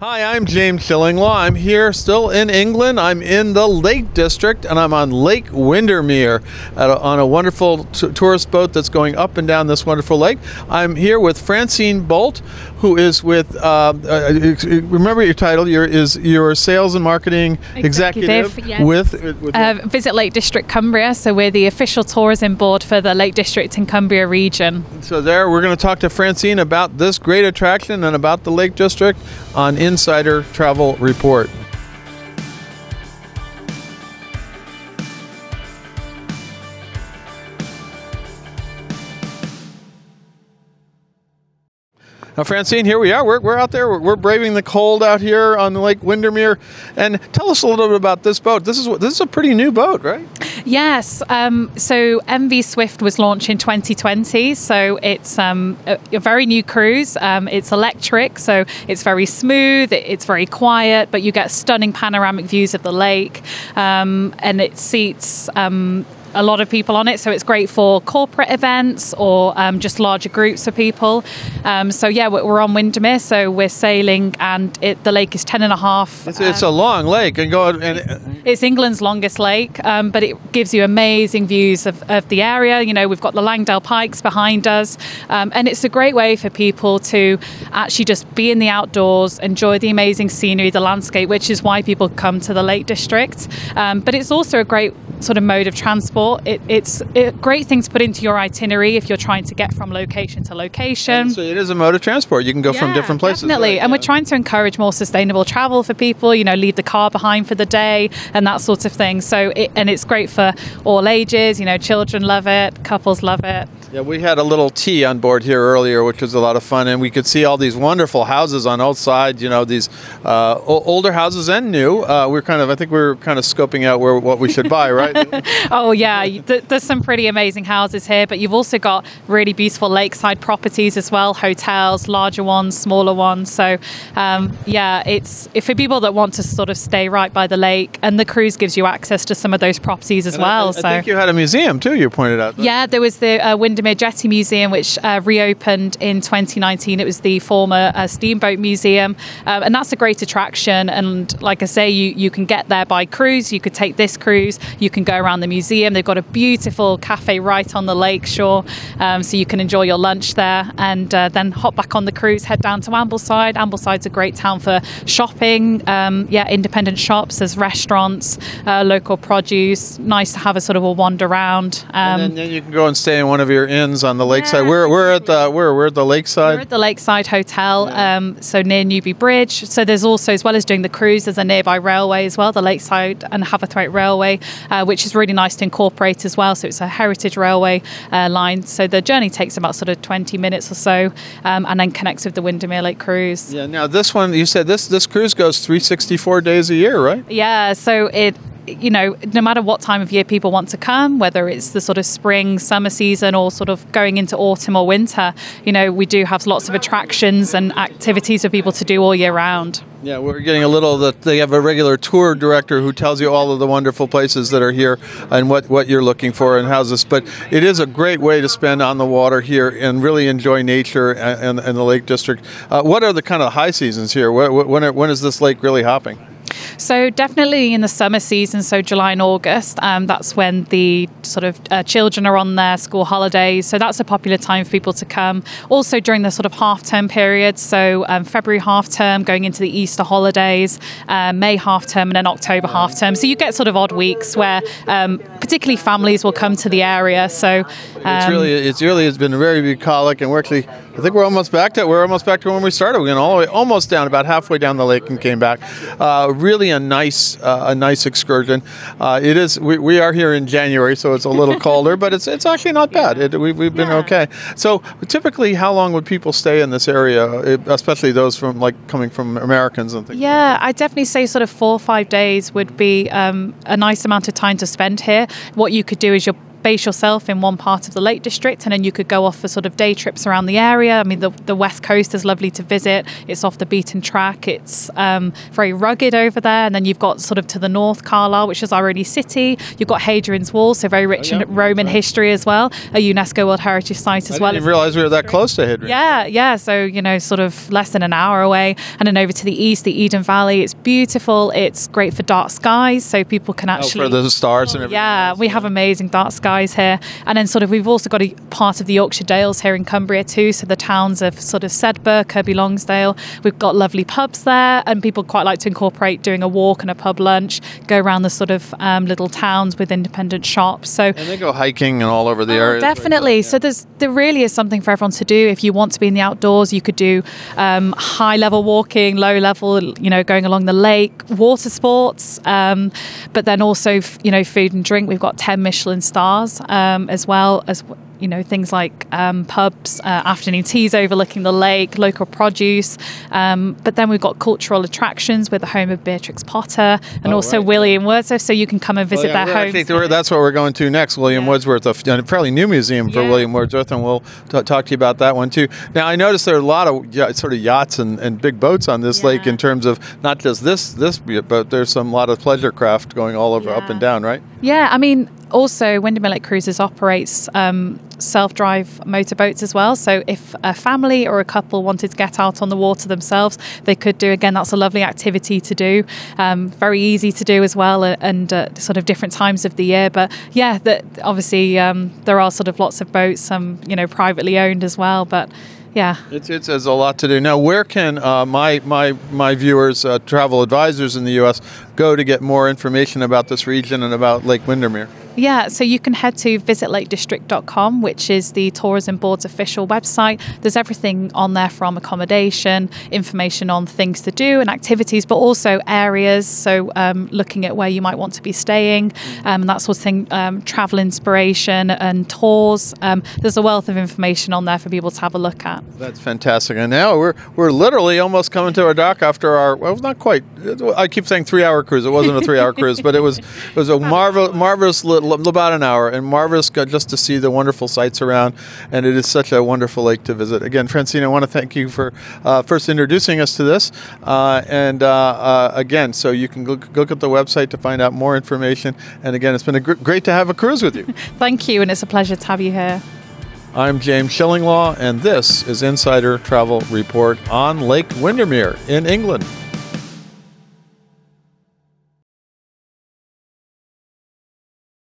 Hi, I'm James Shillinglaw. I'm here still in England. I'm in the Lake District and I'm on Lake Windermere a, on a wonderful t- tourist boat that's going up and down this wonderful lake. I'm here with Francine Bolt, who is with, uh, uh, remember your title, you're, is your sales and marketing executive, Executive, yeah. with, with Uh, Visit Lake District Cumbria, so we're the official tourism board for the Lake District and Cumbria region. So there, we're going to talk to Francine about this great attraction and about the Lake District on Insider Travel Report. Now, Francine, here we are. We're, we're out there. We're, we're braving the cold out here on Lake Windermere. And tell us a little bit about this boat. This is this is a pretty new boat, right? Yes, um, so MV Swift was launched in 2020, so it's um, a, a very new cruise. Um, it's electric, so it's very smooth, it- it's very quiet, but you get stunning panoramic views of the lake, um, and it seats. Um, a lot of people on it, so it's great for corporate events or um, just larger groups of people. Um, so yeah, we're on Windermere, so we're sailing, and it, the lake is ten and a half. It's, it's a long lake, and go and It's England's longest lake, um, but it gives you amazing views of, of the area. You know, we've got the Langdale Pikes behind us, um, and it's a great way for people to actually just be in the outdoors, enjoy the amazing scenery, the landscape, which is why people come to the Lake District. Um, but it's also a great sort of mode of transport. It, it's a great thing to put into your itinerary if you're trying to get from location to location. so it is a mode of transport. You can go from different places. Definitely. right? And Yeah. we're trying to encourage more sustainable travel for people, you know, leave the car behind for the day and that sort of thing. So, it, and it's great for all ages, you know, children love it, couples love it. Yeah, we had a little tea on board here earlier, which was a lot of fun, and we could see all these wonderful houses on all sides. You know, these uh, older houses and new. Uh, we're kind of, I think we're kind of scoping out where what we should buy, right? Oh, yeah, there's some pretty amazing houses here, but you've also got really beautiful lakeside properties as well, hotels, larger ones, smaller ones. So, um, yeah, it's if for people that want to sort of stay right by the lake, and the cruise gives you access to some of those properties as And I- well. I, so, I think you had a museum too. You pointed out. Yeah, there was the uh, Windermere Jetty Museum, which uh, reopened in 2019. It was the former uh, steamboat museum, um, and that's a great attraction. And like I say, you, you can get there by cruise. You could take this cruise. You can go around the museum. They've got a beautiful cafe right on the lake shore, um, so you can enjoy your lunch there, and uh, then hop back on the cruise, head down to Ambleside. Ambleside's a great town for shopping. Um, yeah, independent shops. There's restaurants, uh, local produce. Nice to have a sort of a wander around. Um, And then, then you can go and stay in one of your inns on the lakeside. Yeah, we're, we're at the we're, we're at the We're lakeside. at the Lakeside Hotel, um, so near Newby Bridge. So there's also, as well as doing the cruise, there's a nearby railway as well, the Lakeside and Haverthwaite Railway, uh, which is really nice to incorporate as well. So it's a heritage railway uh, line. So the journey takes about sort of 20 minutes or so, um, and then connects with the Windermere Lake Cruise. Yeah. Now this one, you said this this cruise goes 364 days a year, right? Yeah, so it you know, no matter what time of year people want to come, whether it's the sort of spring, summer season, or sort of going into autumn or winter, you know, we do have lots of attractions and activities for people to do all year round. Yeah, we're getting a little that they have a regular tour director who tells you all of the wonderful places that are here and what, what you're looking for and houses. But it is a great way to spend on the water here and really enjoy nature and, and, and the Lake District. Uh, what are the kind of high seasons here? When, when, when is this lake really hopping? So definitely in the summer season, so July and August, um, that's when the sort of uh, children are on their school holidays. So that's a popular time for people to come. Also during the sort of half term period, so um, February half term going into the Easter holidays, uh, May half term, and then October half term. So you get sort of odd weeks where um, particularly families will come to the area. So It's um, really it's really it's been very bucolic, and we're actually I think we're almost back to we're almost back to when we started. We went all the way almost down about halfway down the lake and came back. Uh, really a nice uh, a nice excursion. Uh, it is we, we are here in January, so it's a little colder, but it's it's actually not bad. It, we, we've been Yeah. okay. So typically, how long would people stay in this area, especially those from like coming from Americans and things? Yeah, I definitely say sort of four or five days would be um, a nice amount of time to spend here. What you could do is you're base yourself in one part of the Lake District, and then you could go off for sort of day trips around the area. I mean, the, the West Coast is lovely to visit. It's off the beaten track. It's um, very rugged over there, and then you've got sort of to the north Carlisle, which is our only city. You've got Hadrian's Wall, so very rich Oh, yeah. in Roman Right. history as well. A UNESCO World Heritage Site as I well. didn't realize we were that close to Hadrian. yeah, yeah. So, you know, sort of less than an hour away. And then over to the east, the Eden Valley. It's beautiful. It's great for dark skies. So people can Oh, actually. for the stars and everything. yeah, we have amazing dark skies here. And then, sort of, we've also got a part of the Yorkshire Dales here in Cumbria too. So, the towns of sort of Sedbergh, Kirkby Lonsdale. We've got lovely pubs there, and people quite like to incorporate doing a walk and a pub lunch, go around the sort of um, little towns with independent shops. So, And they go hiking and all over the Oh, area. Definitely. So there's there really is something for everyone to do. If you want to be in the outdoors, you could do um, high level walking, low level, you know, going along the lake, water sports, um, but then also f- you know food and drink. We've got ten Michelin stars um, as well as. You know things like um, pubs, uh, afternoon teas overlooking the lake, local produce, um, but then we've got cultural attractions. We're the home of Beatrix Potter and Oh, also right. William Wordsworth, so you can come and Well, visit yeah, their homes. actually- we're- that's what we're going to next. William Yeah. Wordsworth, a fairly new museum for Yeah. William Wordsworth, and we'll t- talk to you about that one too. Now, I noticed there are a lot of sort of yachts and, and big boats on this lake in terms of not just this this boat. There's some lot of pleasure craft going all over up and down, right? Yeah, I mean, also Windermere Lake Cruises operates um, self-drive motorboats as well. So if a family or a couple wanted to get out on the water themselves, they could do. Again, that's a lovely activity to do. Um, very easy to do as well, uh, and uh, sort of different times of the year. But yeah, that obviously um, there are sort of lots of boats, some you know privately owned as well. But yeah, It's, it's there's a lot to do. Now, where can uh, my my my viewers, uh, travel advisors in the U.S., go to get more information about this region and about Lake Windermere? Yeah, so you can head to visitlakedistrict.com, which is the Tourism Board's official website. There's everything on there from accommodation, information on things to do and activities, but also areas. So, um, looking at where you might want to be staying, um, and that sort of thing, um, travel inspiration and tours. Um, there's a wealth of information on there for people to have a look at. That's fantastic. And now we're we're literally almost coming to our dock after our well, not quite. I keep saying three hour cruise. It wasn't a three hour cruise, but it was it was a marvel marvelous little about an hour and marvelous got just to see the wonderful sights around. And it is such a wonderful lake to visit. Again, Francine, I want to thank you for uh, first introducing us to this. Uh, and uh, uh, again, so you can look, look at the website to find out more information. And again, it's been a gr- great to have a cruise with you. Thank you, and it's a pleasure to have you here. I'm James Shillinglaw, and this is Insider Travel Report on Lake Windermere in England.